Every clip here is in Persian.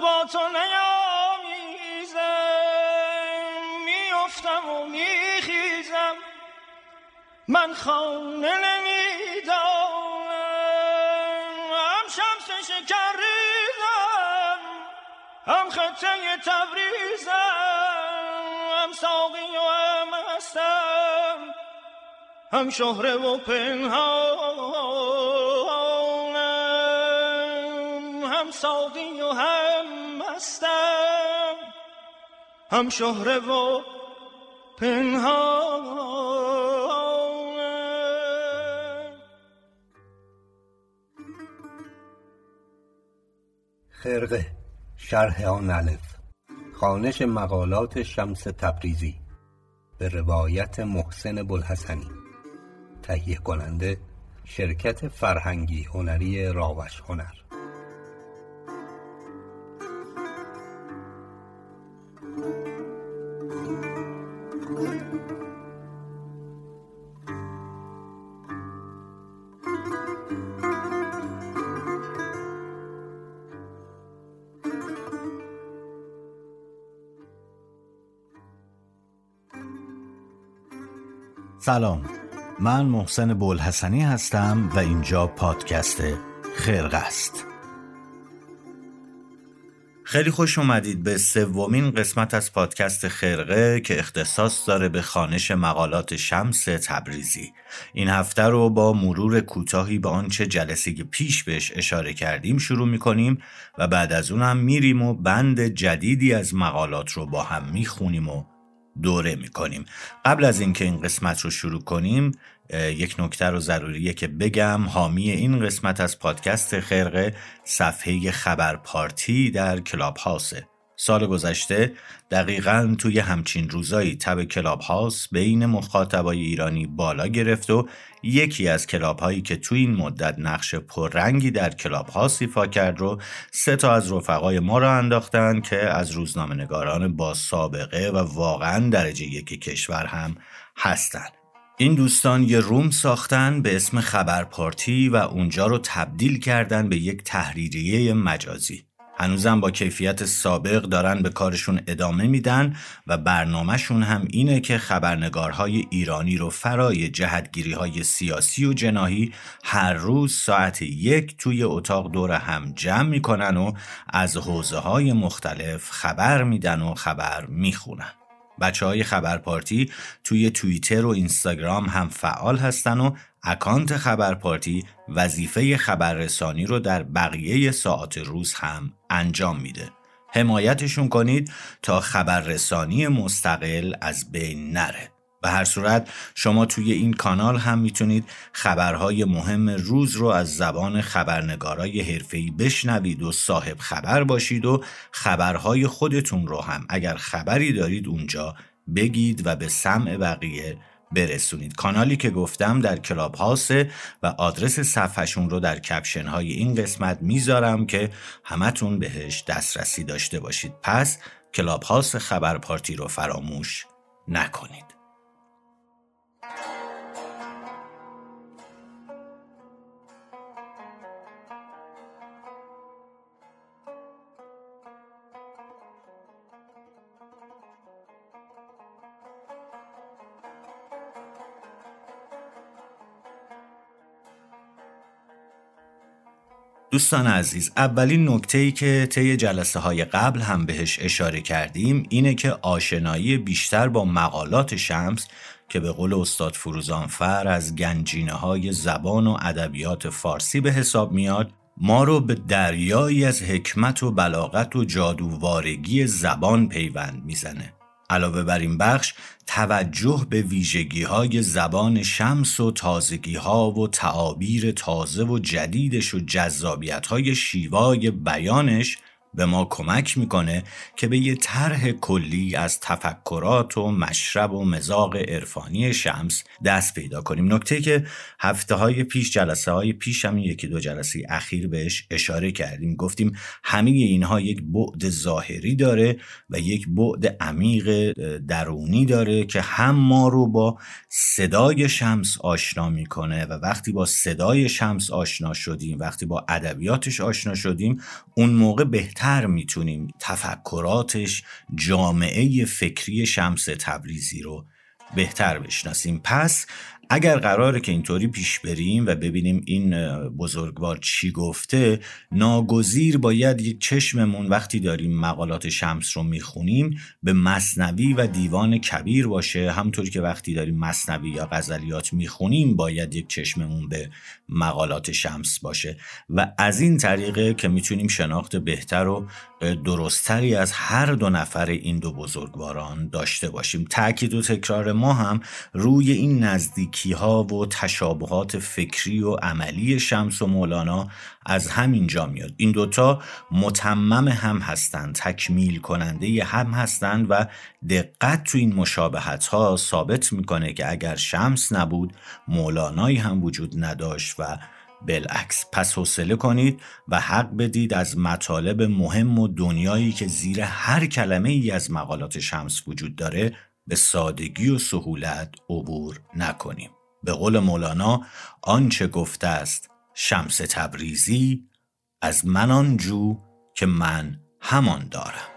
با تو نیامیزم. میفتم و میخیزم. من خانه نمی‌دانم. هم شمس شکر ریزم هم خطه تبریزم هم ساقی و هم هستم. هم شهره و پنهانم. هم ساقی و هم شهره و پنهانم خرقه شرح آن الف. خانش مقالات شمس تبریزی. به روایت محسن بلحسنی تهیه کننده شرکت فرهنگی هنری راوش هنر. سلام. من محسن بولحسنی هستم و اینجا پادکست خرق است. خیلی خوش اومدید به سومین قسمت از پادکست خرقه که اختصاص داره به خانش مقالات شمس تبریزی. این هفته رو با مرور کوتاهی به آنچه جلسه پیش بهش اشاره کردیم شروع می‌کنیم و بعد از اونم میریم و بند جدیدی از مقالات رو با هم می‌خونیم و دوره می‌کنیم. قبل از اینکه این قسمت رو شروع کنیم یک نکته رو ضروریه که بگم. حامی این قسمت از پادکست خرقه صفحه خبر پارتی در Clubhouse ه سال گذشته دقیقا توی همچین روزایی تب Clubhouse بین مخاطبای ایرانی بالا گرفت و یکی از club هایی که توی این مدت نقش پررنگی در Clubhouse ایفا کرد رو سه تا از رفقای ما راه انداختن که از روزنامه نگاران با سابقه و واقعا درجه یکی کشور هم هستند. این دوستان یه روم ساختن به اسم خبر پارتی و اونجا رو تبدیل کردن به یک تحریریه مجازی. هنوزم با کیفیت سابق دارن به کارشون ادامه میدن و برنامهشون هم اینه که خبرنگارهای ایرانی رو فرای جهتگیری های سیاسی و جناهی هر روز ساعت یک توی اتاق دور هم جمع می‌کنن و از حوزه های مختلف خبر میدن و خبر می‌خونن. بچه های خبرپارتی توی توییتر و اینستاگرام هم فعال هستن و اکانت خبرپارتی وظیفه خبررسانی رو در بقیه ساعت روز هم انجام میده. حمایتشون کنید تا خبررسانی مستقل از بین نره. به هر صورت شما توی این کانال هم می‌تونید خبرهای مهم روز رو از زبان خبرنگارای حرفه‌ای بشنوید و صاحب خبر باشید و خبرهای خودتون رو هم اگر خبری دارید اونجا بگید و به سمع بقیه برسونید. کانالی که گفتم در Clubhouse ه و آدرس صفحشون رو در caption های این قسمت می‌ذارم که همتون بهش دسترسی داشته باشید. پس Clubhouse خبر پارتی رو فراموش نکنید. دوستان عزیز اولین نکته ای که طی جلسه های قبل هم بهش اشاره کردیم اینه که آشنایی بیشتر با مقالات شمس که به قول استاد فروزانفر از گنجینه های زبان و ادبیات فارسی به حساب میاد ما رو به دریایی از حکمت و بلاغت و جادووارگی زبان پیوند می‌زنه. علاوه بر این بخش توجه به ویژگی های زبان شمس و تازگی ها و تعابیر تازه و جدیدش و جذابیت های شیوای بیانش به ما کمک می‌کنه که به یه طرح کلی از تفکرات و مشرب و مزاق عرفانی شمس دست پیدا کنیم. نکته که هفته های پیش جلسه های پیش هم یکی دو جلسه اخیر بهش اشاره کردیم. گفتیم همه اینها یک بعد ظاهری داره و یک بعد عمیق درونی داره که هم ما رو با صدای شمس آشنا می‌کنه و وقتی با صدای شمس آشنا شدیم وقتی با ادبیاتش آشنا شدیم اون موقع بهتر بهتر می‌تونیم تفکراتش جامعه فکری شمس تبریزی رو بهتر بشناسیم. پس اگر قراره که اینطوری پیش بریم و ببینیم این بزرگوار چی گفته ناگزیر باید یک چشممون وقتی داریم مقالات شمس رو می‌خونیم به مصنوی و دیوان کبیر باشه. همطوری که وقتی داریم مصنوی یا غزلیات می‌خونیم باید یک چشممون به مقالات شمس باشه. و از این طریقه که می‌تونیم شناخت بهتر و درستری از هر دو نفر این دو بزرگواران داشته باشیم. تاکید و تکرار ما هم روی این نزدیکی ها و تشابهات فکری و عملی شمس و مولانا از همینجا میاد. این دوتا متمم هم هستند تکمیل کننده هم هستند و دقت تو این مشابهت ها ثابت می‌کنه که اگر شمس نبود مولانایی هم وجود نداشت و بالعکس پس حوصله کنید و حق بدید از مطالب مهم و دنیایی که زیر هر کلمه ای از مقالات شمس وجود داره به سادگی و سهولت عبور نکنیم. به قول مولانا آنچه گفته است شمس تبریزی از من آنجو که من همان دارم.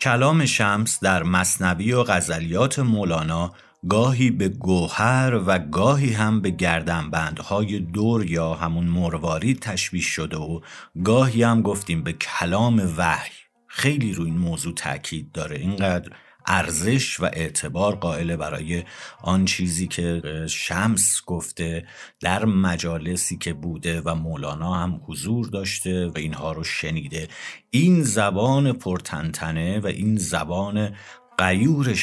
کلام شمس در مصنوی و غزلیات مولانا گاهی به گوهر و گاهی هم به گردنبندهای دور یا همون مروارید تشبیه شده و گاهی هم گفتیم به کلام وحی. خیلی روی این موضوع تاکید داره. اینقدر ارزش و اعتبار قائل برای آن چیزی که شمس گفته در مجالسی که بوده و مولانا هم حضور داشته و اینها رو شنیده. این زبان پرتنتنه و این زبان قیور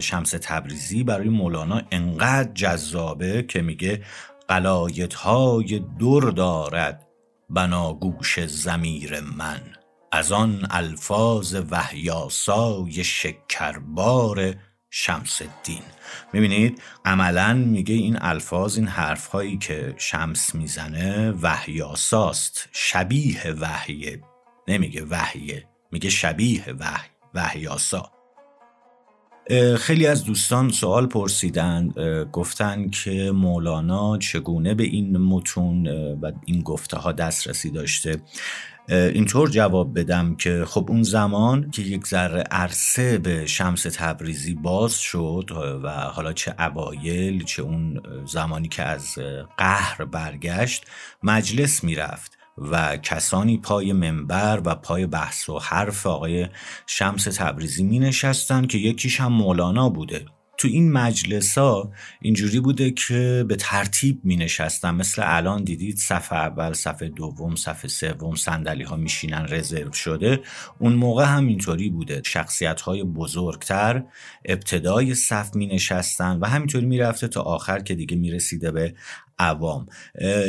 شمس تبریزی برای مولانا انقدر جذابه که میگه قلایت های دور دارد بناگوش زمیر من. از آن الفاظ وحیاسای شکربار شمس الدین می‌بینید عملا میگه این الفاظ این حرفهایی که شمس می‌زنه وحیاساست. شبیه وحیه. نمیگه وحیه میگه شبیه وحی وحیاسا. خیلی از دوستان سوال پرسیدن گفتن که مولانا چگونه به این متون و این گفته ها دسترسی داشته؟ اینطور جواب بدم که خب اون زمان که یک ذره عرصه به شمس تبریزی باز شد و حالا چه اوایل چه اون زمانی که از قهر برگشت مجلس می‌رفت. و کسانی پای منبر و پای بحث و حرف آقای شمس تبریزی می نشستن که یکیش هم مولانا بوده. تو این مجلس ها اینجوری بوده که به ترتیب می نشستن مثل الان دیدید صفحه اول صفحه دوم صفحه سوم صندلی ها میشینن رزرو شده. اون موقع هم اینطوری بوده. شخصیت های بزرگتر ابتدای صف می نشستن و همینطوری می‌رفته تا آخر که دیگه می‌رسیده به عوام.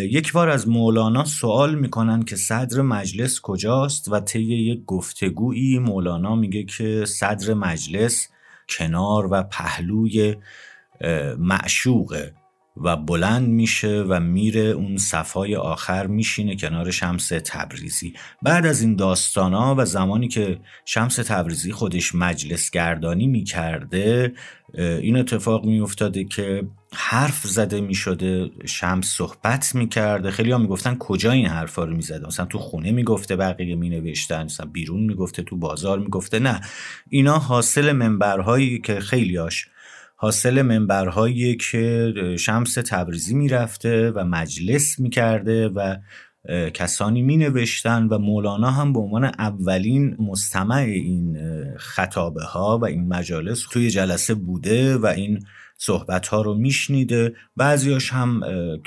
یک بار از مولانا سوال می‌کنن که صدر مجلس کجاست و طی یک گفتگویی مولانا میگه که صدر مجلس کنار و پهلوی معشوقه و بلند میشه و میره اون صفای آخر میشینه کنار شمس تبریزی. بعد از این داستانا و زمانی که شمس تبریزی خودش مجلس گردانی می‌کرده این اتفاق میافتاده که حرف زده می‌شده شمس صحبت می‌کرده. خیلی ها می‌گفتن کجا این حرفا رو می‌زده؟ مثلا تو خونه می‌گفته بقیه مینوشتن مثلا بیرون می‌گفته تو بازار می‌گفته. نه اینا حاصل منبرهایی که خیلیاش حاصل منبرهایی که شمس تبریزی می‌رفته و مجلس می‌کرده و کسانی می نوشتن و مولانا هم به عنوان اولین مستمع این خطابه ها و این مجالس توی جلسه بوده و این صحبت ها رو میشنیده. بعضیاش هم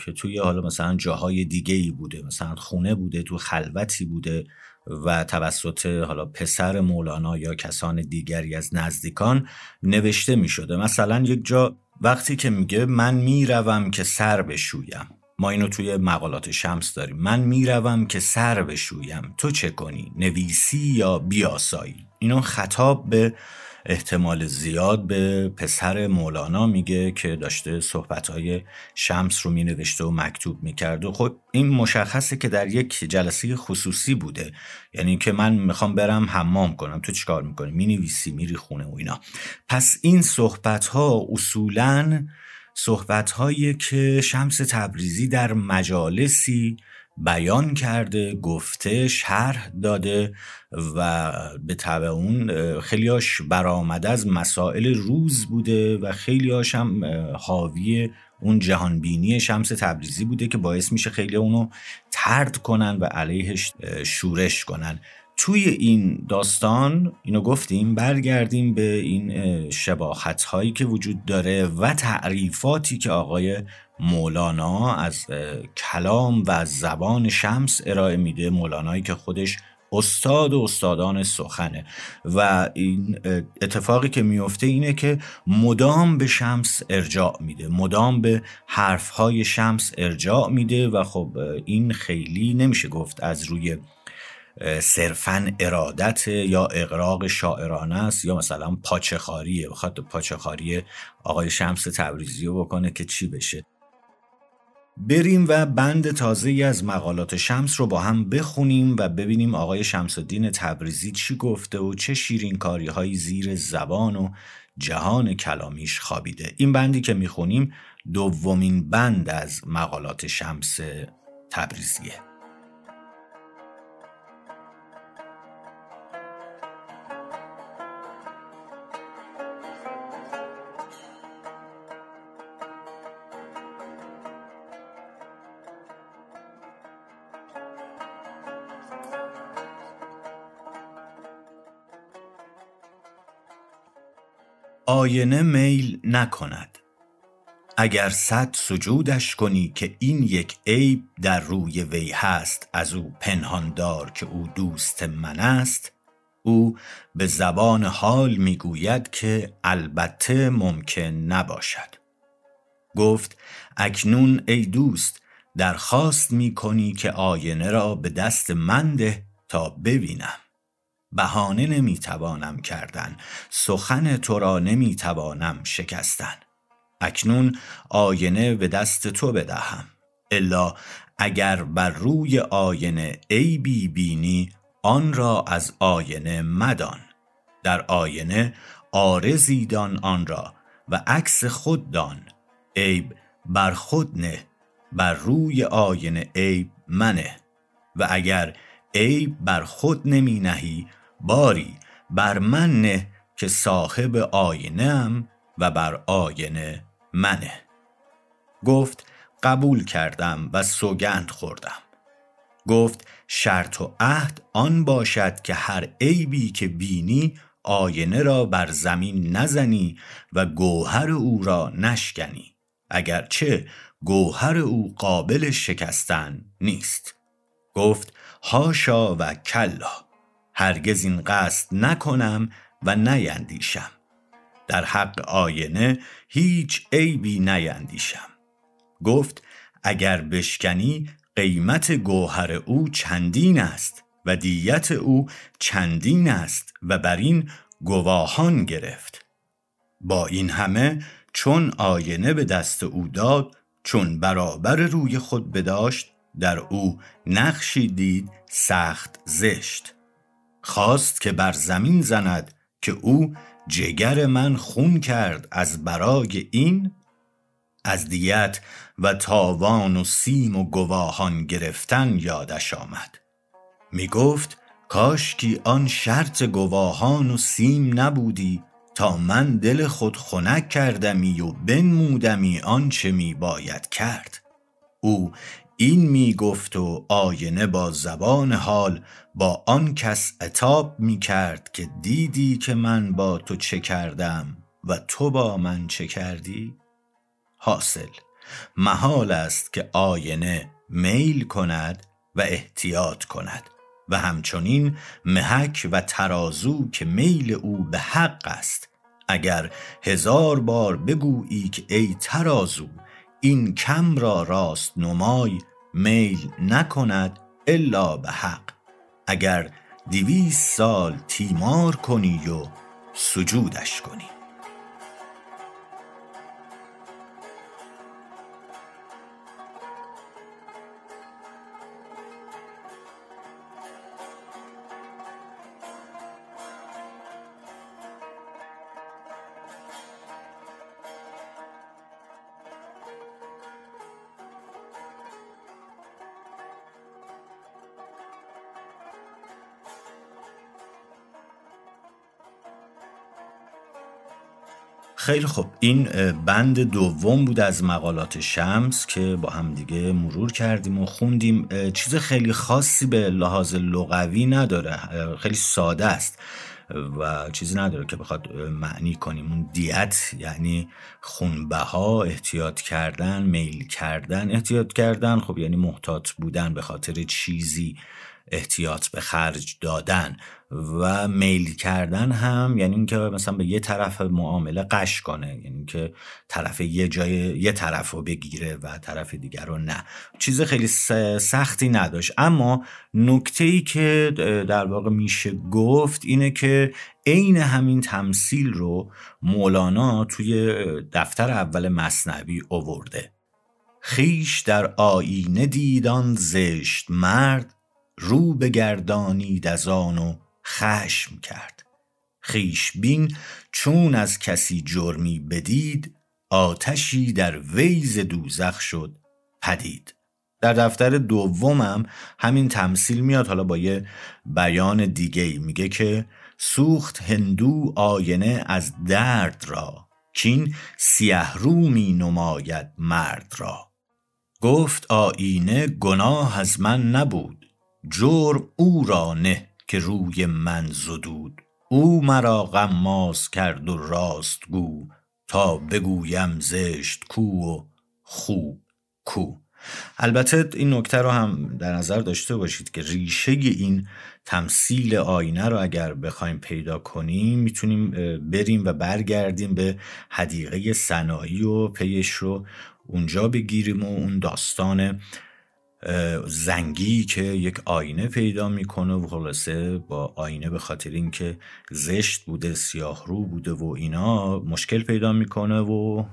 که توی حالا مثلا جاهای دیگه ای بوده مثلا خونه بوده تو خلوتی بوده. و توسط حالا پسر مولانا یا کسان دیگری از نزدیکان نوشته می شده مثلا یک جا وقتی که میگه من می‌روم که سر بشویم. ما اینو توی مقالات شمس داریم. من می‌روم که سر بشویم. تو چه کنی؟ نویسی یا بیاسایی؟ اینو خطاب به احتمال زیاد به پسر مولانا میگه که داشته صحبتهای شمس رو مینوشته و مکتوب می‌کرده خب این مشخصه که در یک جلسه خصوصی بوده. یعنی که من می‌خوام برم حمام کنم. تو چیکار می‌کنی؟ می‌نویسی میری خونه و اینا. پس این صحبت ها اصولا صحبت که شمس تبریزی در مجالسی بیان کرده گفته شرح داده و به طبع اون خیلیاش برآمده از مسائل روز بوده و خیلیاش هم حاوی اون جهانبینی شمس تبریزی بوده که باعث میشه خیلی اونو ترد کنن و علیهش شورش کنن. توی این داستان اینو گفتیم برگردیم به این شباخت هایی که وجود داره و تعریفاتی که آقای مولانا از کلام و زبان شمس ارائه میده. مولانایی که خودش استاد و استادان سخنه. و این اتفاقی که میفته اینه که مدام به شمس ارجاع میده. مدام به حرفهای شمس ارجاع میده و خب این خیلی نمیشه گفت از روی صرفا ارادت یا اقراق شاعرانه است یا مثلا پاچخاریه بخواد پاچخاری آقای شمس تبریزی رو بکنه که چی بشه. بریم و بند تازه از مقالات شمس رو با هم بخونیم و ببینیم آقای شمس الدین تبریزی چی گفته و چه شیرین کاری های زیر زبان و جهان کلامیش خوابیده. این بندی که می‌خونیم دومین بند از مقالات شمس تبریزیه. آینه میل نکند. اگر صد سجودش کنی که این یک عیب در روی وی هست از او پنهاندار که او دوست من است او به زبان حال می‌گوید که البته ممکن نباشد. گفت اکنون ای دوست درخواست می کنی که آینه را به دست من ده تا ببینم. بهانه نمی‌توانم کردن. سخن تو را نمی‌توانم شکستن. اکنون آینه به دست تو بدهم. الا اگر بر روی آینه عیبی بینی آن را از آینه مدان. در آینه آرزی دان آن را و عکس خود دان. عیب بر خود نه بر روی آینه عیب منه. و اگر عیب بر خود نمی نهی باری بر من نه که صاحب آینه و بر آینه منه. گفت قبول کردم و سوگند خوردم. گفت شرط و عهد آن باشد که هر عیبی که بینی آینه را بر زمین نزنی و گوهر او را نشکنی اگرچه گوهر او قابل شکستن نیست. گفت هاشا و کلا. هرگز این قصد نکنم و نیندیشم. در حق آینه هیچ عیبی نیندیشم. گفت اگر بشکنی قیمت گوهر او چندین است و دیت او چندین است و بر این گواهان گرفت. با این همه چون آینه به دست او داد چون برابر روی خود بداشت در او نقشی دید سخت زشت. خواست که بر زمین زند که او جگر من خون کرد از برای این از دیت و تاوان و سیم و گواهان گرفتن یادش آمد. می گفت کاشکی آن شرط گواهان و سیم نبودی تا من دل خود خنک کردمی و بنمودمی آنچه می باید کرد. او این می گفت و آینه با زبان حال با آن کس عتاب می کرد که دیدی که من با تو چه کردم و تو با من چه کردی؟ حاصل محال است که آینه میل کند و احتیاط کند و همچنین محک و ترازو که میل او به حق است اگر هزار بار بگویی که ای ترازو این کم را راست نمای میل نکند الا به حق. اگر دویست سال تیمار کنی و سجودش کنی. خیلی خوب. این بند دوم بود از مقالات شمس که با هم دیگه مرور کردیم و خوندیم. چیز خیلی خاصی به لحاظ لغوی نداره. خیلی ساده است و چیزی نداره که بخواد معنی کنیم. اون دیت یعنی خونبها احتیاط کردن میل کردن. احتیاط کردن خب یعنی محتاط بودن به خاطر چیزی. احتیاط به خرج دادن و میل کردن هم یعنی اینکه مثلا به یه طرف معامله قش کنه یعنی که طرف یه جای یه طرف رو بگیره و طرف دیگر رو نه. چیز خیلی سختی نداشت. اما نکته ای که در واقع میشه گفت اینه که عین همین تمثیل رو مولانا توی دفتر اول مصنوی اوورده. خیش در آینه دیدان زشت مرد رو بگردانید از آن و خشم کرد. خیش بین چون از کسی جرمی بدید آتشی در ویز دوزخ شد پدید. در دفتر دومم همین تمثیل میاد حالا با یه بیان دیگه میگه که سوخت هندو آینه از درد را کین سیه رو می نماید مرد را. گفت آینه گناه از من نبود. جرم او را نه که روی من زدود. او مرا غماز کرد و راست گو تا بگویم زشت کو و خوب کو. البته این نکته رو هم در نظر داشته باشید که ریشه این تمثیل آینه رو اگر بخوایم پیدا کنیم می‌تونیم بریم و برگردیم به حدیقه صناعی و پیش رو اونجا بگیریم و اون داستان زنگی که یک آینه پیدا می‌کنه و خلاصه با آینه به خاطر اینکه زشت بوده سیاه رو بوده و اینا مشکل پیدا می‌کنه و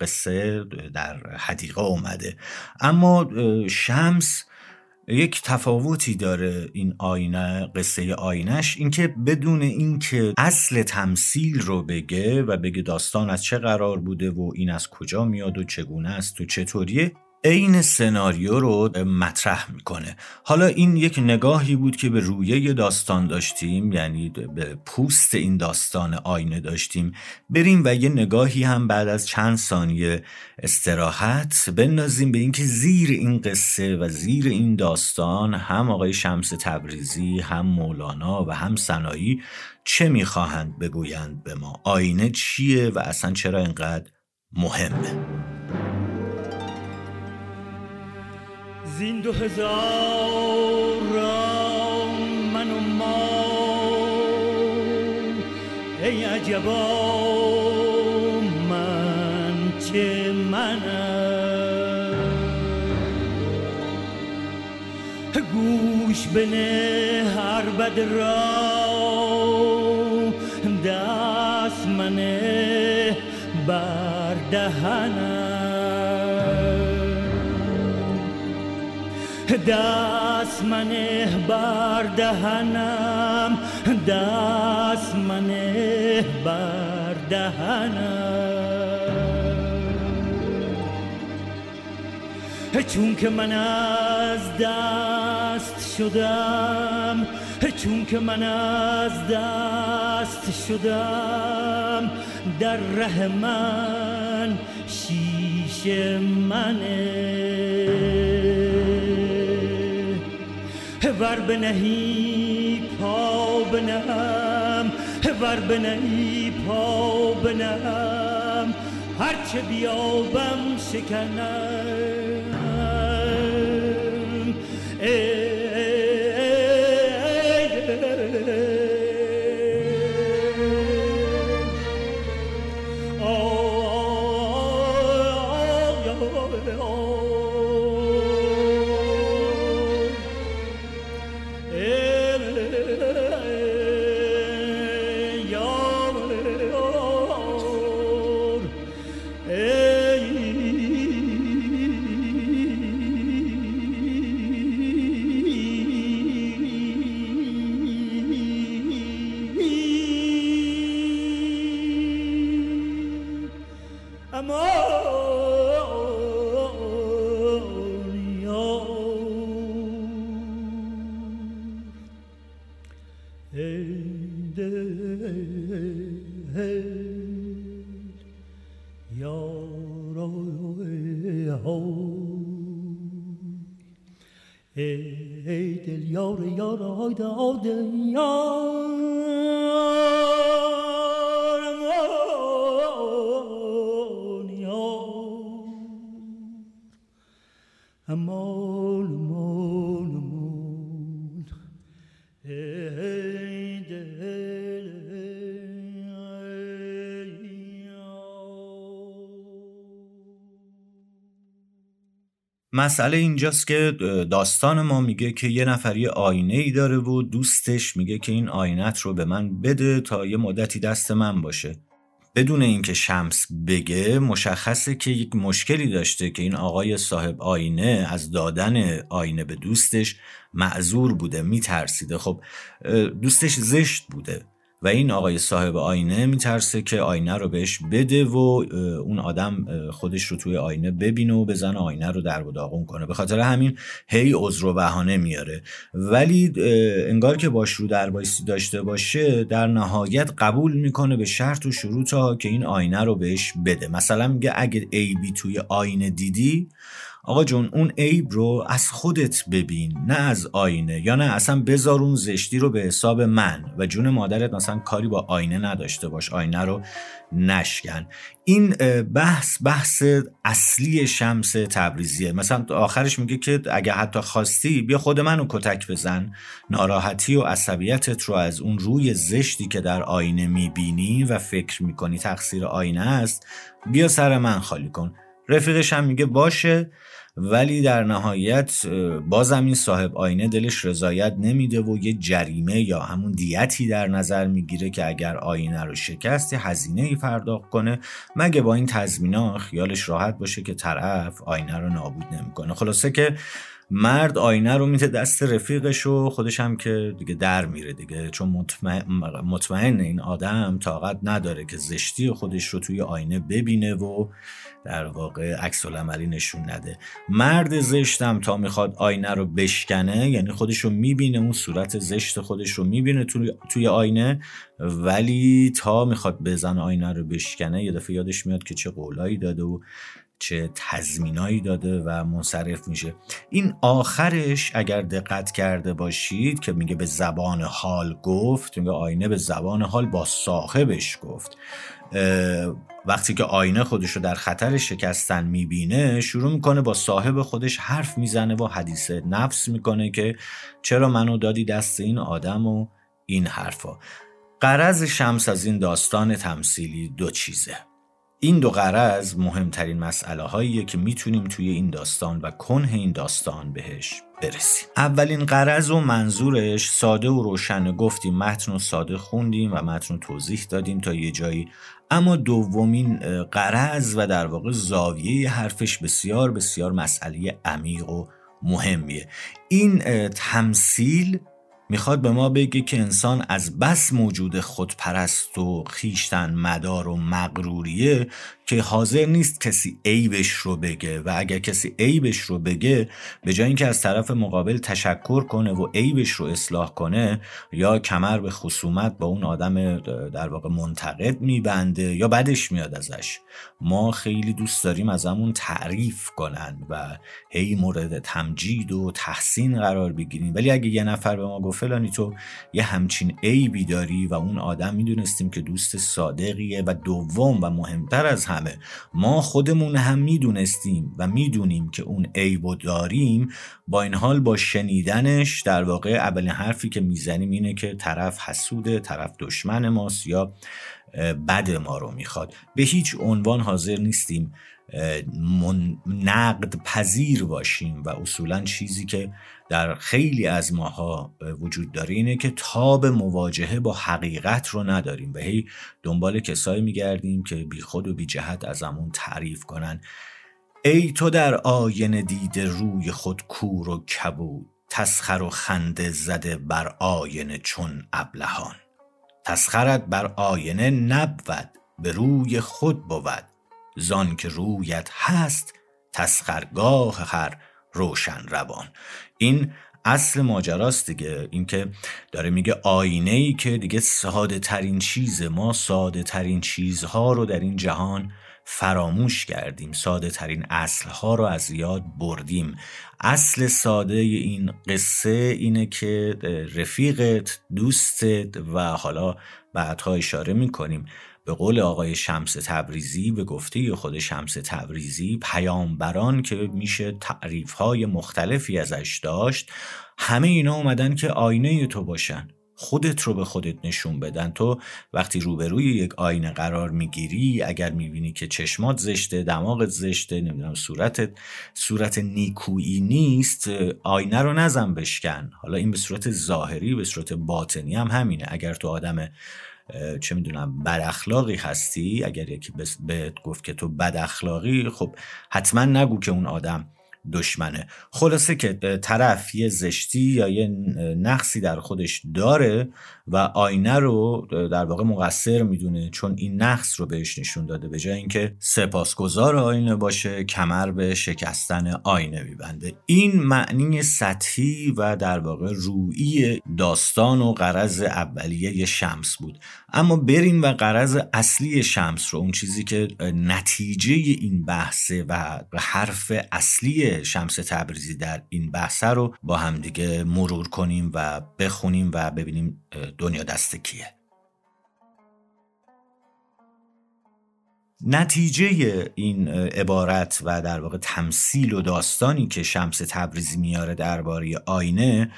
قصه در حدیقه اومده. اما شمس یک تفاوتی داره این آینه قصه آینش اینکه بدون اینکه اصل تمثیل رو بگه و بگه داستان از چه قرار بوده و این از کجا میاد و چگونه است و چطوریه عین سناریو رو مطرح می‌کنه. حالا این یک نگاهی بود که به رویه داستان داشتیم یعنی به پوست این داستان آینه داشتیم. بریم و یه نگاهی هم بعد از چند ثانیه استراحت بندازیم به اینکه زیر این قصه و زیر این داستان هم آقای شمس تبریزی هم مولانا و هم سنایی چه می‌خواهند بگویند به ما؟ آینه چیه و اصلا چرا اینقدر مهمه؟ زین دو هزار من و ما. ای عجبا من چه منم؟ گوش بنه هر بد را دست منه بر دهنم. دست منه بر دهنم دست منه بر دهنم. چون که من از دست شدم چون که من از دست شدم در ره من شیش منه. ور بنهی پا بنهم ور بنهی پا بنهم. هرچه بیابم شکنم. مسئله اینجاست که داستان ما میگه که یه نفر یه آینه ای داره و دوستش میگه که این آینت رو به من بده تا یه مدتی دست من باشه. بدون اینکه شمس بگه مشخصه که یک مشکلی داشته که این آقای صاحب آینه از دادن آینه به دوستش معذور بوده میترسیده. خب دوستش زشت بوده. و این آقای صاحب آینه میترسه که آینه رو بهش بده و اون آدم خودش رو توی آینه ببینه و بزن آینه رو در و داغون کنه. به خاطر همین هی عذر و بهانه میاره. ولی انگار که باش رو در داشته باشه در نهایت قبول می‌کنه به شرط و شروط ها که این آینه رو بهش بده. مثلا میگه اگه عیبی توی آینه دیدی آقا جون اون عیب رو از خودت ببین نه از آینه. یا نه اصلا بذار اون زشتی رو به حساب من. و جون مادرت مثلا کاری با آینه نداشته باش آینه رو نشکن. این بحث بحث اصلی شمس تبریزیه. مثلا آخرش میگه که اگه حتی خواستی بیا خود منو کتک بزن. ناراحتی و عصبیتت رو از اون روی زشتی که در آینه می‌بینی و فکر می‌کنی تقصیر آینه است بیا سر من خالی کن. رفیقش هم میگه باشه. ولی در نهایت بازم این صاحب آینه دلش رضایت نمیده و یه جریمه یا همون دیتی در نظر می‌گیره که اگر آینه رو شکست هزینه ای پرداخت کنه. مگه با این تضمینا خیالش راحت باشه که طرف آینه رو نابود نمی‌کنه؟ خلاصه که مرد آینه رو میده دست رفیقش و خودش هم که دیگه در میره دیگه. چون مطمئن, مطمئن این آدم طاقت نداره که زشتی خودش رو توی آینه ببینه و در واقع عکس عملی نشون نده. مرد زشتم تا می‌خواد آینه رو بشکنه یعنی خودش رو می‌بینه اون صورت زشت خودش رو می‌بینه توی, توی آینه ولی تا می‌خواد بزن آینه رو بشکنه یه دفعه یادش میاد که چه قولایی داده و چه تضمینایی داده و منصرف میشه. این آخرش اگر دقت کرده باشید که میگه به زبان حال گفت میگه آینه به زبان حال با صاحبش گفت. وقتی که آینه خودش رو در خطر شکستن می‌بینه شروع می‌کنه با صاحب خودش حرف می‌زنه و حدیث نفس می‌کنه که چرا منو دادی دست این آدم و این حرفا. قرض شمس از این داستان تمثیلی دو چیزه. این دو قرض مهمترین مسئله هاییه که می‌تونیم توی این داستان و کنه این داستان بهش برسیم. اولین قرض و منظورش ساده و روشن گفتیم متن و ساده خوندیم و متن رو توضیح دادیم تا یه جایی. اما دومین قرض و در واقع زاویه حرفش بسیار بسیار مسئله عمیق و مهمیه. این تمثیل می‌خواد به ما بگه که انسان از بس موجود خودپرست و خیشتن مدار و مغروریه که حاضر نیست کسی عیبش رو بگه. و اگر کسی عیبش رو بگه به جای اینکه از طرف مقابل تشکر کنه و عیبش رو اصلاح کنه یا کمر به خصومت با اون آدم در واقع منتقد میبنده یا بدش میاد ازش. ما خیلی دوست داریم از همون تعریف کنن و هی مورد تمجید و تحسین قرار بگیریم. ولی اگه یه نفر به ما گفت فلانی. تو یه همچین عیبی داری و اون آدم می‌دونستیم که دوست صادقیه و دوم و مهمتر از همه ما خودمون هم می‌دونستیم و می‌دونیم که اون عیب داریم. با این حال با شنیدنش در واقع اولین حرفی که می‌زنیم اینه که طرف حسوده طرف دشمن ماست یا بد ما رو می‌خواد. به هیچ عنوان حاضر نیستیم نقد پذیر باشیم و اصولا چیزی که در خیلی از ماها وجود داره اینه که تاب مواجهه با حقیقت رو نداریم و هی دنبال کسایی میگردیم که بی خود و بی جهت از همون تعریف کنن. ای تو در آینه دیده روی خود کور و کبود تسخر و خنده زده بر آینه چون ابلهان. تسخرت بر آینه نبود به روی خود بود. زان که رویت هست تسخرگاه هر روشن روان این اصل ماجراست دیگه. اینکه داره میگه آینه ای که دیگه ساده ترین چیز ما ساده ترین چیزها رو در این جهان فراموش کردیم. ساده ترین اصل ها رو از یاد بردیم. اصل ساده این قصه اینه که رفیقت دوستت و حالا بعدها اشاره می‌کنیم. به قول آقای شمس تبریزی به گفته خود شمس تبریزی پیامبران که میشه تعریف های مختلفی ازش داشت همه اینا اومدن که آینه تو باشن. خودت رو به خودت نشون بدن. تو وقتی روبروی یک آینه قرار می‌گیری اگر می‌بینی که چشمات زشته دماغت زشته نمی‌دونم صورتت صورت نیکویی نیست آینه رو نزن بشکن. حالا این به صورت ظاهری به صورت باطنی هم همینه. اگر تو آدم چه می‌دونم بد اخلاقی هستی؟ اگر یکی بهت گفت که تو بد اخلاقی خب حتما نگو که اون آدم دشمنه. خلاصه که طرف یه زشتی یا یه نقصی در خودش داره و آینه رو در واقع مقصر می‌دونه چون این نقص رو بهش نشون داده به جای اینکه سپاسگزار آینه باشه کمر به شکستن آینه میبنده. این معنی سطحی و در واقع روئی داستان و قرض اولیه شمس بود. اما بریم و قرض اصلی شمس رو اون چیزی که نتیجه این بحثه و حرف اصلی شمس تبریزی در این بحثه رو با همدیگه مرور کنیم و بخونیم و ببینیم دنیا دست کیه؟ نتیجه این عبارت و در واقع تمثیل و داستانی که شمس تبریزی میاره درباره آینه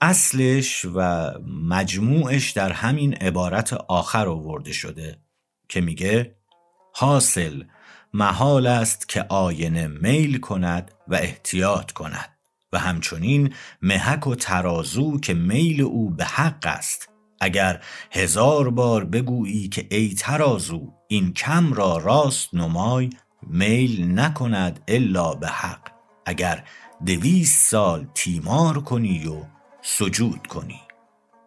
اصلش و مجموعش در همین عبارت آخر آورده شده که میگه حاصل محال است که آینه میل کند و احتیاط کند و همچنین محک و ترازو که میل او به حق است. اگر هزار بار بگویی که ای ترازو این کم را راست نمای میل نکند الا به حق. اگر دویست سال تیمار کنی و سجود کنی.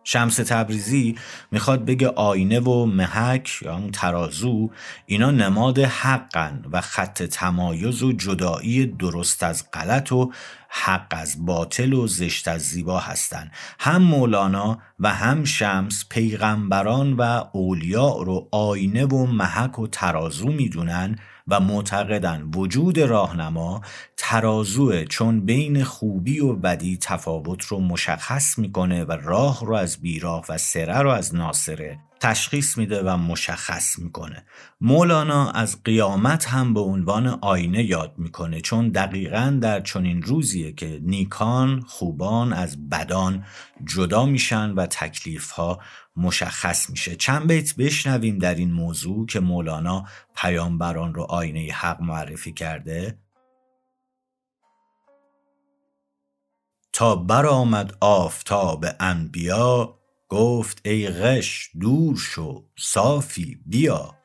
شمس تبریزی می‌خواد بگه آینه و محک یا اون ترازو اینا نماد حقن و خط تمایز و جدایی درست از غلط و حق از باطل و زشت از زیبا هستند هم مولانا و هم شمس پیغمبران و اولیاء رو آینه و محک و ترازو می‌دونن. و معتقدن وجود راهنما ترازوه چون بین خوبی و بدی تفاوت رو مشخص می‌کنه و راه رو از بیراه و سره رو از ناصره تشخیص میده و مشخص می‌کنه. مولانا از قیامت هم به عنوان آینه یاد می‌کنه چون دقیقا در چنین روزیه که نیکان خوبان از بدان جدا میشن و تکلیف ها مشخص میشه. چند بیت بشنویم در این موضوع که مولانا پیامبران رو آینه حق معرفی کرده؟ تا برآمد آفتاب انبیا گفت ای غش دور شو صافی بیا.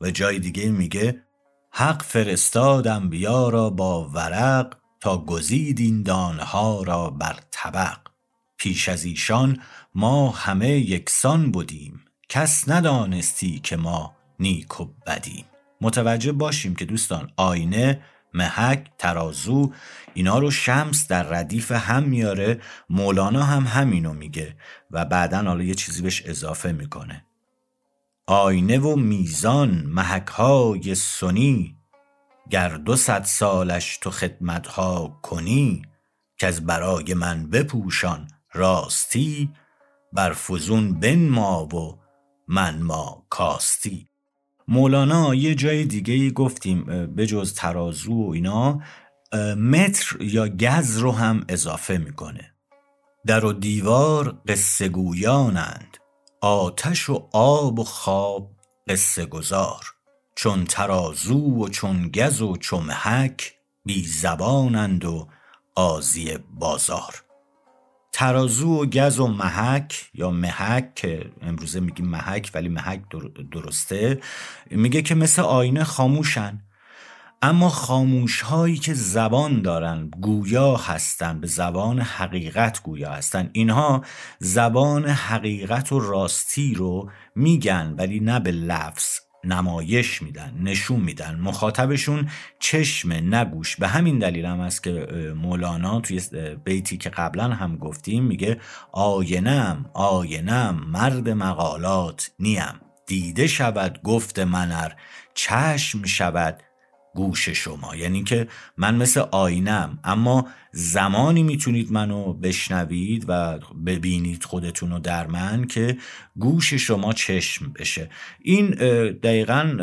و جای دیگه میگه حق فرستاد انبیا را با ورق تا گزید این دانها را بر طبق. پیش از ایشان ما همه یکسان بودیم. کس ندانستی که ما نیک و بدیم. متوجه باشیم که دوستان آینه محک ترازو اینا رو شمس در ردیف هم میاره مولانا هم همینو میگه و بعدا حالا یه چیزی بهش اضافه می‌کنه. آینه و میزان محک های سنی گر دو صد سالش تو خدمت ها کنی که از برای من بپوشان راستی بر فزون بن ما و من ما کاستی. مولانا یه جای دیگه ای گفتیم جز ترازو و اینا متر یا گز رو هم اضافه می‌کنه. در و دیوار قصه گویانند. آتش و آب و خواب قصه گذار چون ترازو و چون گز و چمحک بی زبانند و آزی بازار. ترازو و گز و محک یا محک که امروزه میگیم محک ولی محک درسته میگه که مثل آینه خاموشن. اما خاموش هایی که زبان دارن گویا هستن به زبان حقیقت گویا هستن. اینها زبان حقیقت و راستی رو میگن ولی نه به لفظ. نمایش میدن نشون میدن. مخاطبشون چشم نگوش به همین دلیل هم است که مولانا توی بیتی که قبلا هم گفتیم میگه آینم آینم مرد مقالات نیم. دیده شود گفت منر چشم شود گوش شما. یعنی که من مثل آینم. اما زمانی می‌تونید منو بشنوید و ببینید خودتون رو در من که گوش شما چشم بشه. این دقیقا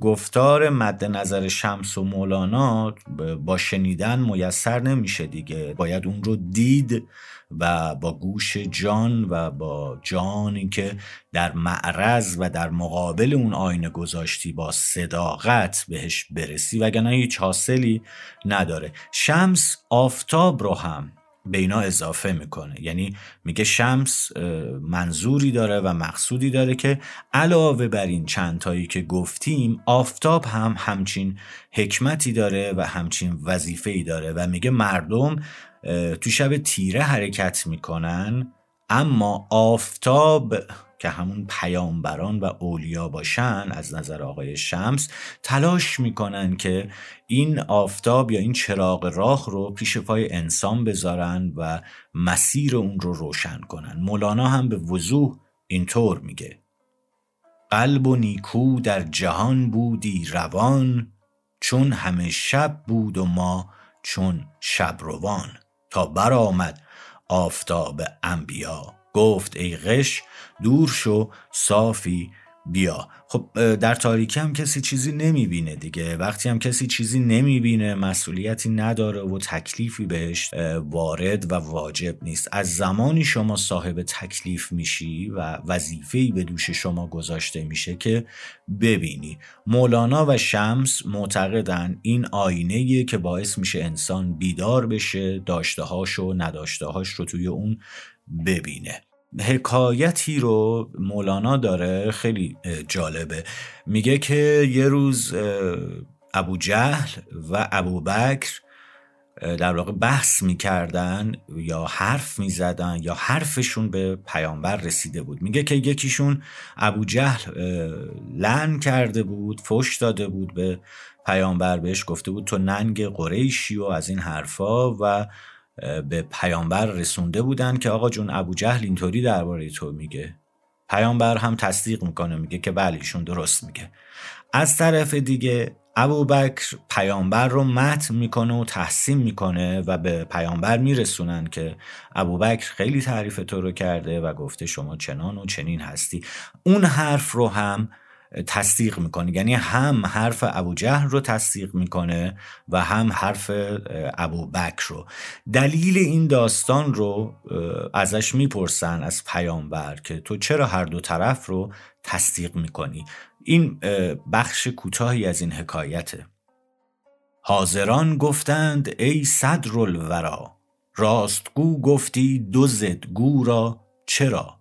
گفتار مد نظر شمس و مولانا با شنیدن میسر نمیشه دیگه. باید اون رو دید و با گوش جان و با جانی که در معرض و در مقابل اون آینه گذاشتی با صداقت بهش برسی وگرنه هیچ حاصلی نداره. شمس آفتاب رو هم به اینا اضافه می‌کنه. یعنی میگه شمس منظوری داره و مقصودی داره که علاوه بر این چندتایی که گفتیم آفتاب هم همچین حکمتی داره و همچین وظیفه‌ای داره و میگه مردم تو شب تیره حرکت می‌کنن اما آفتاب که همون پیامبران و اولیا باشن از نظر آقای شمس تلاش می‌کنن که این آفتاب یا این چراغ راه رو پیش پای انسان بذارن و مسیر اون رو روشن کنن. مولانا هم به وضوح اینطور میگه. قلب و نیکو در جهان بودی روان چون همه شب بود و ما چون شب روان. تا برآمد آفتاب انبیا. گفت ای غش دور شو صافی بیا. خب در تاریکی هم کسی چیزی نمی‌بینه دیگه. وقتی هم کسی چیزی نمی‌بینه مسئولیتی نداره و تکلیفی بهش وارد و واجب نیست. از زمانی شما صاحب تکلیف میشی و وظیفه‌ای به دوش شما گذاشته میشه که ببینی. مولانا و شمس معتقدن این آینه که باعث میشه انسان بیدار بشه داشتهاش و نداشتهاش رو توی اون ببینه. حکایتی رو مولانا داره خیلی جالبه. میگه که یه روز ابو جهل و ابو بکر در واقع بحث می‌کردن یا حرف می‌زدن یا حرفشون به پیامبر رسیده بود. میگه که یکیشون ابو جهل لن کرده بود فش داده بود به پیامبر بهش گفته بود تو ننگ قریشی و از این حرفا و به پیامبر رسونده بودن که آقا جون ابو جهل اینطوری درباره تو میگه. پیامبر هم تصدیق می‌کنه میگه که بله ایشون درست میگه. از طرف دیگه ابو بکر پیامبر رو متن می‌کنه و تحسین می‌کنه و به پیامبر میرسونن که ابو بکر خیلی تعریف تو رو کرده و گفته شما چنان و چنین هستی. اون حرف رو هم تصدیق می‌کنه. یعنی هم حرف ابو جهل رو تصدیق می‌کنه و هم حرف ابو بکر رو. دلیل این داستان رو ازش می‌پرسن از پیامبر که تو چرا هر دو طرف رو تصدیق می‌کنی؟ این بخش کوتاهی از این حکایته. حاضران گفتند ای صدر الورا راستگو گفتی دو زدگو را چرا؟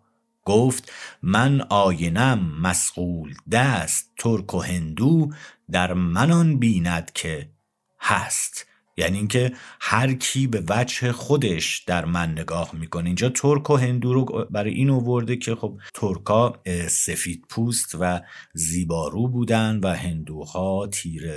گفت من آینم مسقول دست ترک و هندو در منان بیند که هست. یعنی اینکه هر کی به وجه خودش در من نگاه می‌کنه. اینجا ترک و هندو رو برای این آورده که خب ترکا سفید پوست و زیبارو بودن و هندوها تیر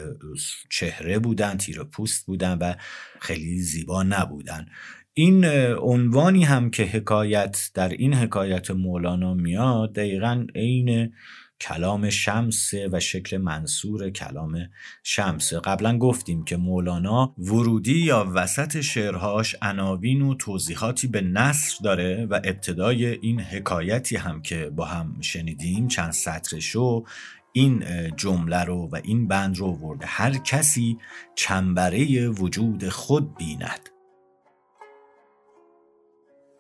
چهره بودن تیر پوست بودن و خیلی زیبا نبودن. این عنوانی هم که حکایت در این حکایت مولانا میاد دقیقا عین کلام شمس و شکل منصور کلام شمس. قبلا گفتیم که مولانا ورودی یا وسط شعرهاش عناوین و توضیحاتی به نصر داره و ابتدای این حکایتی هم که با هم شنیدیم چند سطرشو این جمله رو و این بند رو ورده. هر کسی چنبره وجود خود بیند.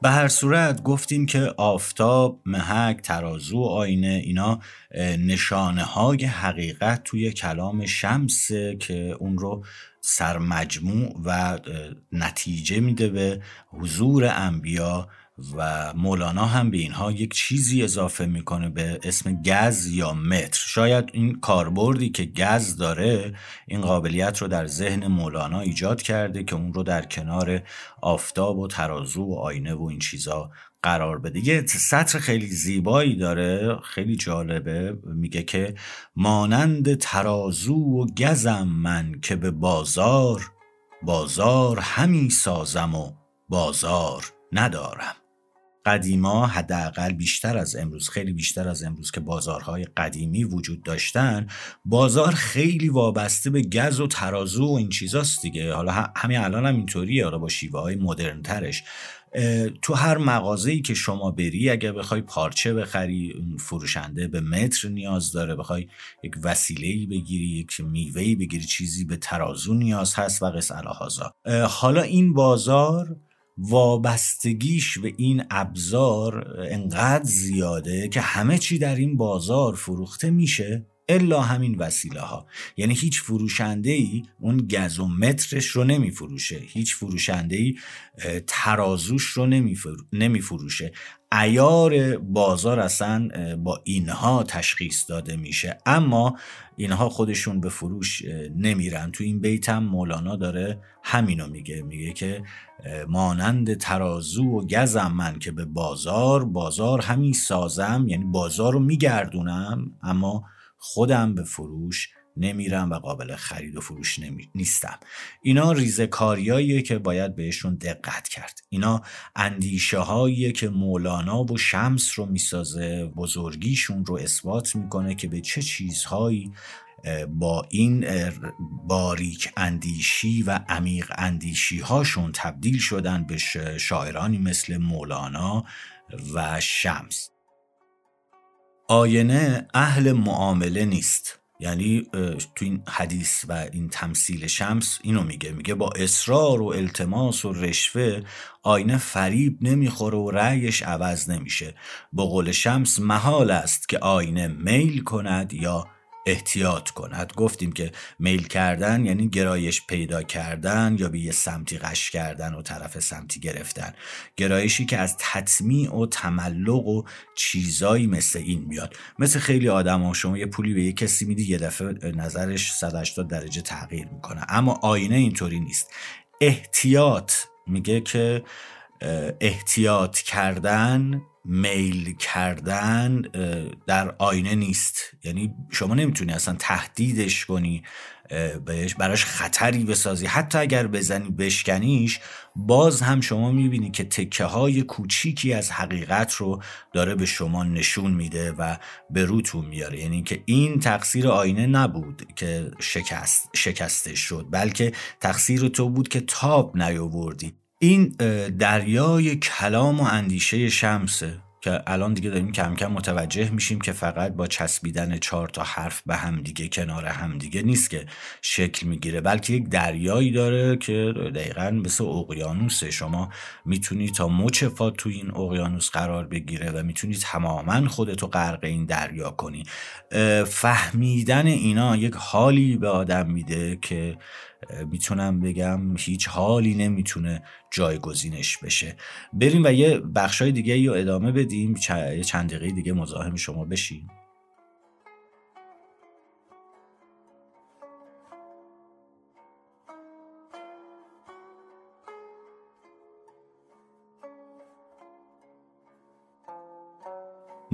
به هر صورت گفتیم که آفتاب، محک، ترازو آینه اینا نشانه های حقیقت توی کلام شمسه که اون رو سرمجموع و نتیجه میده به حضور انبیا و مولانا هم به اینها یک چیزی اضافه می‌کنه به اسم گز یا متر. شاید این کاربردی که گز داره این قابلیت رو در ذهن مولانا ایجاد کرده که اون رو در کنار آفتاب و ترازو و آینه و این چیزا قرار بده. یه سطر خیلی زیبایی داره خیلی جالبه. میگه که مانند ترازو و گزم من که به بازار بازار همی سازم و بازار ندارم. قدیما حداقل بیشتر از امروز خیلی بیشتر از امروز که بازارهای قدیمی وجود داشتن بازار خیلی وابسته به گز و ترازو و این چیزاست دیگه. حالا همین الان هم اینطوریه حالا با شیوه های مدرن ترش تو هر مغازه‌ای که شما بری اگر بخوای پارچه بخری فروشنده به متر نیاز داره بخوای یک وسیله‌ای بگیری یک میوه‌ای بگیری چیزی به ترازو نیاز هست و قص حالا این بازار وابستگیش به این ابزار انقدر زیاده که همه چی در این بازار فروخته میشه. الا همین وسیله ها یعنی هیچ فروشنده ای اون گز و مترش رو نمیفروشه. هیچ فروشنده ای ترازوش رو نمیفروشه. ایار بازار اصلا با اینها تشخیص داده میشه. اما اینها خودشون به فروش نمیرن. تو این بیت هم مولانا داره همینو میگه. میگه که مانند ترازو و گزم من که به بازار بازار همین سازم. یعنی بازار رو میگردونم اما خودم به فروش نمیرم و قابل خرید و فروش نمی... نیستم. اینا ریزکاریاییه که باید بهشون دقت کرد. اینا اندیشه هایی که مولانا و شمس رو می‌سازه بزرگیشون رو اثبات می‌کنه که به چه چیزهایی با این باریک اندیشی و عمیق اندیشی هاشون تبدیل شدن به شاعرانی مثل مولانا و شمس. آینه اهل معامله نیست. یعنی تو این حدیث و این تمثیل شمس اینو میگه. میگه با اصرار و التماس و رشوه آینه فریب نمی‌خوره و رأیش عوض نمیشه. با قول شمس محال است که آینه میل کند یا احتیاط کند. گفتیم که میل کردن یعنی گرایش پیدا کردن یا به یه سمتی قش کردن و طرف سمتی گرفتن. گرایشی که از تطمیع و تملق و چیزایی مثل این میاد. مثل خیلی آدم ها شما یه پولی به یه کسی میدی یه دفعه نظرش 180 درجه تغییر می‌کنه. اما آینه اینطوری نیست. احتیاط میگه که احتیاط کردن میل کردن در آینه نیست. یعنی شما نمی‌تونی اصلا تهدیدش کنی بهش براش خطری بسازی. حتی اگر بزنی بشکنیش باز هم شما می‌بینی که تکه های کوچیکی از حقیقت رو داره به شما نشون میده و به روتون میاره. یعنی که این تقصیر آینه نبود که شکست شکسته شد بلکه تقصیر تو بود که تاب نیاوردی. این دریای کلام و اندیشه شمسه که الان دیگه داریم کم کم متوجه میشیم که فقط با چسبیدن چهار تا حرف به هم دیگه کنار هم دیگه نیست که شکل می‌گیره بلکه یک دریایی داره که دقیقا مثل اقیانوسه. شما می‌تونی تا مچ تو این اقیانوس قرار بگیره و می‌تونی تماما خودتو غرق این دریا کنی. فهمیدن اینا یک حالی به آدم میده که می‌تونم بگم هیچ حالی نمی‌تونه جایگزینش بشه. بریم و یه بخشای دیگه رو ادامه بدیم. چند دقیقه دیگه مزاحم شما بشیم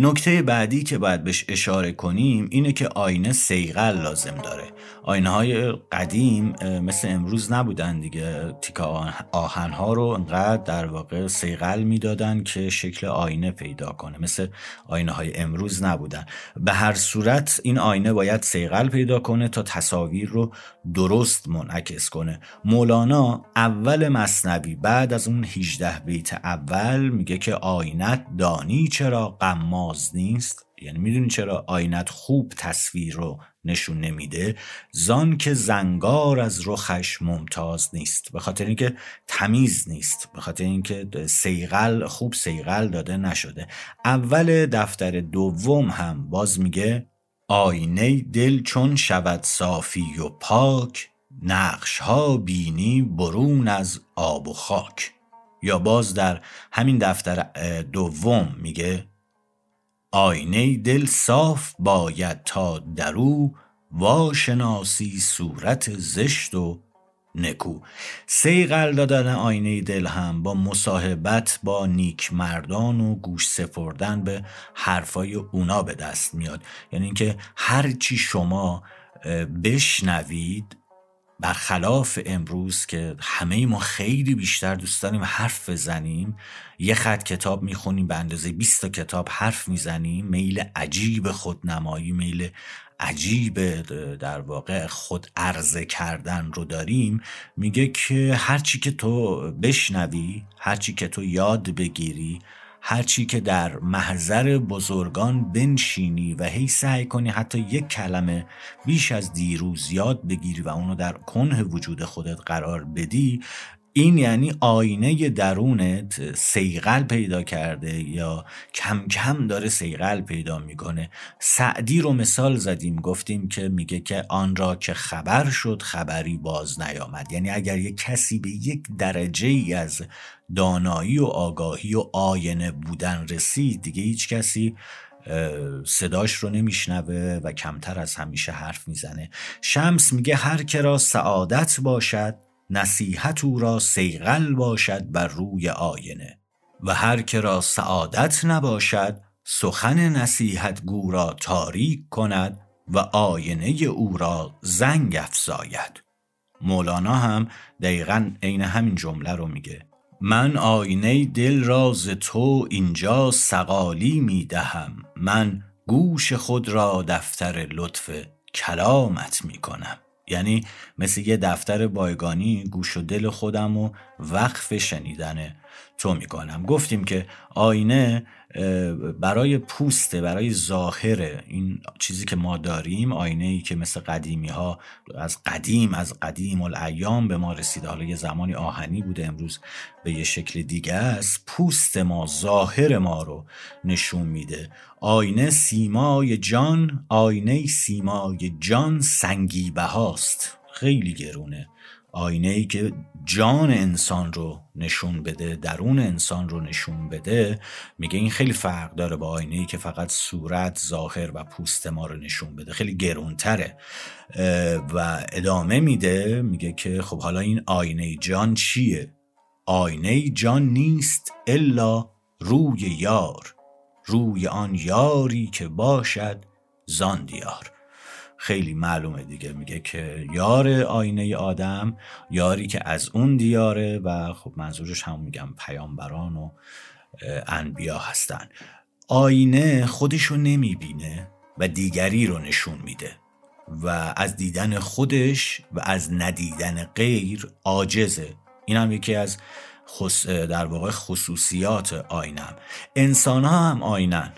نکته بعدی که باید بهش اشاره کنیم اینه که آینه سیغل لازم داره. آینه های قدیم مثل امروز نبودن دیگه. تیکا آهن ها رو انقدر در واقع سیغل می‌دادن که شکل آینه پیدا کنه. مثل آینه های امروز نبودن. به هر صورت این آینه باید سیغل پیدا کنه تا تصاویر رو درست منعکس کنه. مولانا اول مصنوی بعد از اون 18 بیت اول میگه که آینت دانی چرا قماز نیست؟ یعنی می‌دونی چرا آینت خوب تصویر رو نشون نمیده؟ زان که زنگار از رخش ممتاز نیست. به خاطر اینکه تمیز نیست. به خاطر اینکه سیغل خوب سیغل داده نشده. اول دفتر دوم هم باز میگه آینه دل چون شود صافی و پاک نقش ها بینی برون از آب و خاک. یا باز در همین دفتر دوم میگه آینه دل صاف باید تا درو واشناسی صورت زشت و نکو. سیقل دادن آینه دل هم با مصاحبت با نیک مردان و گوش سپردن به حرفای اونا به دست میاد. یعنی اینکه هرچی شما بشنوید برخلاف امروز که همه ما خیلی بیشتر دوست داریم حرف بزنیم یه خط کتاب می‌خونیم به اندازه 20 تا کتاب حرف می‌زنیم. میل عجیب خودنمایی میل عجیب در واقع خود عرضه کردن رو داریم. میگه که هرچی که تو بشنوی هرچی که تو یاد بگیری هرچی که در محضر بزرگان بنشینی و هی سعی کنی حتی یک کلمه بیش از دیروز یاد بگیری و اونو در کنه وجود خودت قرار بدی این یعنی آینه درونت سیقل پیدا کرده یا کم کم داره سیقل پیدا می‌کنه. سعدی رو مثال زدیم گفتیم که میگه که آن را که خبر شد خبری باز نیامد. یعنی اگر یک کسی به یک درجه ای از دانایی و آگاهی و آینه بودن رسید دیگه هیچ کسی صداش رو نمیشنوه و کمتر از همیشه حرف می‌زنه. شمس میگه هر که را سعادت باشد نصیحت او را سیغل باشد بر روی آینه و هر که را سعادت نباشد سخن نصیحت گو را تاریک کند و آینه او را زنگ افزاید. مولانا هم دقیقا عین همین جمله رو میگه. من آینه دل راز تو اینجا سقالی می‌دهم. من گوش خود را دفتر لطف کلامت می‌کنم. یعنی مثل یه دفتر بایگانی گوش و دل خودم و وقف شنیدن تو می‌کنم گفتیم که آینه برای پوسته برای ظاهر این چیزی که ما داریم آینه ای که مثل قدیمی ها از قدیم از قدیم الایام به ما رسیده. حالا یه زمانی آهنی بوده امروز به یه شکل دیگه است. پوست ما ظاهر ما رو نشون میده. آینه سیمای جان آینه سیمای جان سنگی بهاست خیلی گرونه. آینه ای که جان انسان رو نشون بده درون انسان رو نشون بده میگه این خیلی فرق داره با آینه ای که فقط صورت ظاهر و پوست ما رو نشون بده. خیلی گرونتره. و ادامه میده میگه که خب حالا این آینه جان چیه؟ آینه جان نیست الا روی یار. روی آن یاری که باشد زان دیار. خیلی معلومه دیگه. میگه که یار آینه آدم یاری که از اون دیاره و خب منظورش هم میگم پیامبران و انبیا هستن. آینه خودشو نمی‌بینه و دیگری رو نشون میده و از دیدن خودش و از ندیدن غیر عاجزه. این هم یکی از خص... در واقع خصوصیات آینم انسان ها هم آینن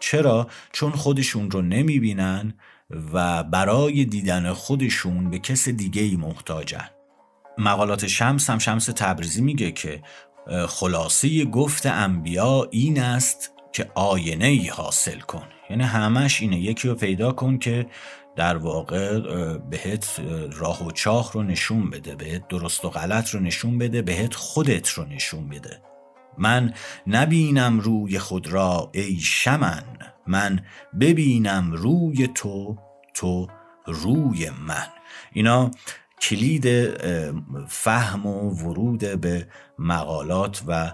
چرا؟ چون خودشون رو نمی‌بینن و برای دیدن خودشون به کس دیگه ای محتاجن. مقالات شمس هم شمس تبریزی میگه که خلاصه گفت انبیا این است که آینه ای حاصل کن. یعنی همش اینه. یکی رو پیدا کن که در واقع بهت راه و چاه رو نشون بده بهت درست و غلط رو نشون بده بهت خودت رو نشون بده. من نبینم روی خود را ای شمن. من ببینم روی تو تو روی من. اینا کلید فهم و ورود به مقالات و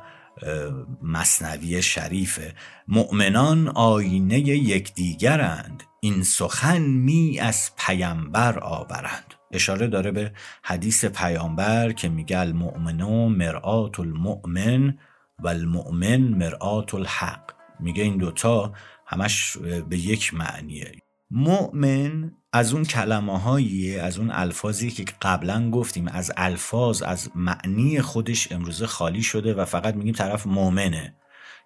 مصنوی شریفه. مؤمنان آینه یکدیگرند. این سخن می از پیامبر آورند. اشاره داره به حدیث پیامبر که میگه المؤمنو مرآت المؤمن و المؤمن مرآت الحق. میگه این دوتا همش به یک معنیه. مؤمن از اون کلمه هایی از اون الفاظی که قبلا گفتیم از الفاظ از معنی خودش امروزه خالی شده و فقط میگیم طرف مؤمنه.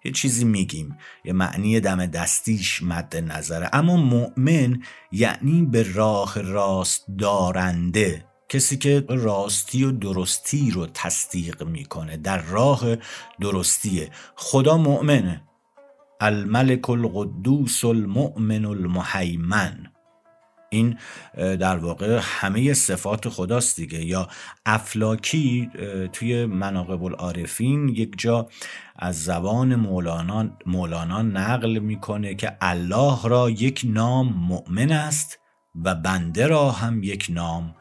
یه چیزی میگیم یه معنی دم دستیش مد نظره. اما مؤمن یعنی به راه راست دارنده. کسی که راستی و درستی رو تصدیق می‌کنه در راه درستیه. خدا مؤمنه. الملک القدوس المؤمن المهیمن. این در واقع همه صفات خداست دیگه. یا افلاکی توی مناقب العارفین یک جا از زبان مولانا, مولانا نقل می‌کنه که الله را یک نام مؤمن است و بنده را هم یک نام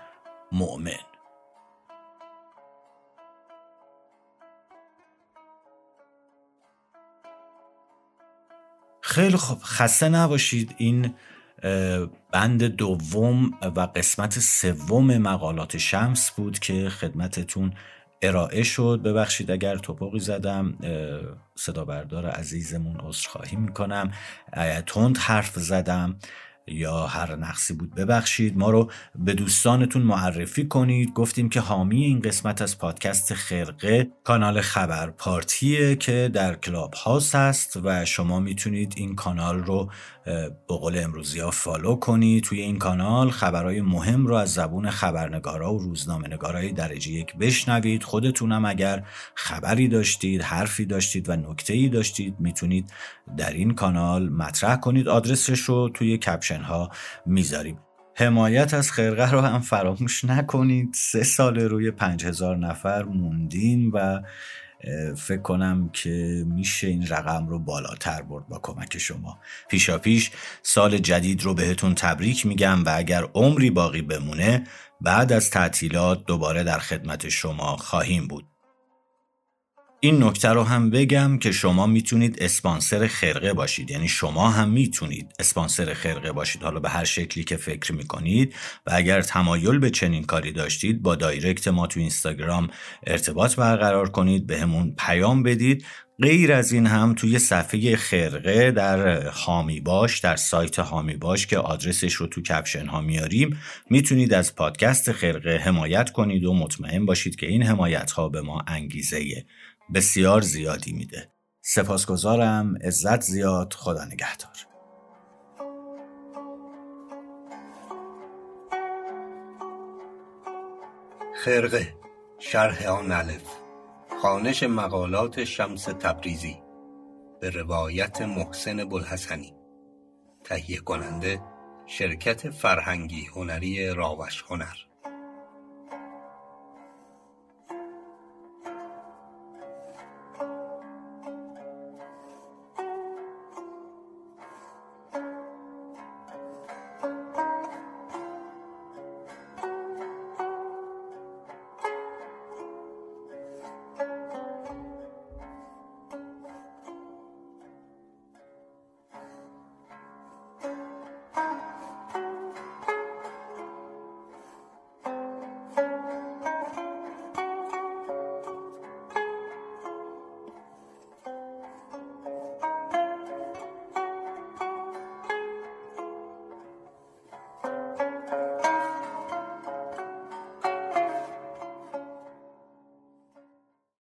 مؤمن. خیلی خوب. خسته نباشید. این بند دوم و قسمت سوم مقالات شمس بود که خدمتتون ارائه شد. ببخشید اگر توپقی زدم. صدا بردار عزیزمون عذرخواهی می‌کنم. تند حرف زدم. یا هر نقصی بود ببخشید ما رو به دوستانتون معرفی کنید. گفتیم که حامی این قسمت از پادکست خرقه کانال خبر پارتیه که در Clubhouse هست و شما می‌تونید این کانال رو به قول امروزی ها follow کنید. توی این کانال خبرهای مهم رو از زبون خبرنگارا و روزنامه نگارای درجه یک بشنوید. خودتونم اگر خبری داشتید حرفی داشتید و نکته ای داشتید می‌تونید در این کانال مطرح کنید. آدرسش رو توی کپشن ها می‌ذاریم. حمایت از خرقه رو هم فراموش نکنید. سه سال روی پنج هزار نفر موندیم و فکر کنم که میشه این رقم رو بالاتر برد با کمک شما. پیشا پیش سال جدید رو بهتون تبریک میگم و اگر عمری باقی بمونه بعد از تعطیلات دوباره در خدمت شما خواهیم بود. این نکته رو هم بگم که شما می‌تونید اسپانسر خرقه باشید. یعنی شما هم می‌تونید اسپانسر خرقه باشید. حالا به هر شکلی که فکر می‌کنید و اگر تمایل به چنین کاری داشتید با دایرکت ما تو اینستاگرام ارتباط برقرار کنید به همون پیام بدید. غیر از این هم توی صفحه خرقه در حامی باش در سایت حامی باش که آدرسش رو تو کپشن ها میاریم می‌تونید از پادکست خرقه حمایت کنید و مطمئن باشید که این حمایت ها به ما انگیزه بسیار زیادی میده. سپاسگزارم. عزت زیاد. خدا نگهدار. خرقه. شرح آن الف. خانش مقالات شمس تبریزی. به روایت محسن بلحسنی تهیه کننده شرکت فرهنگی هنری راوش هنر.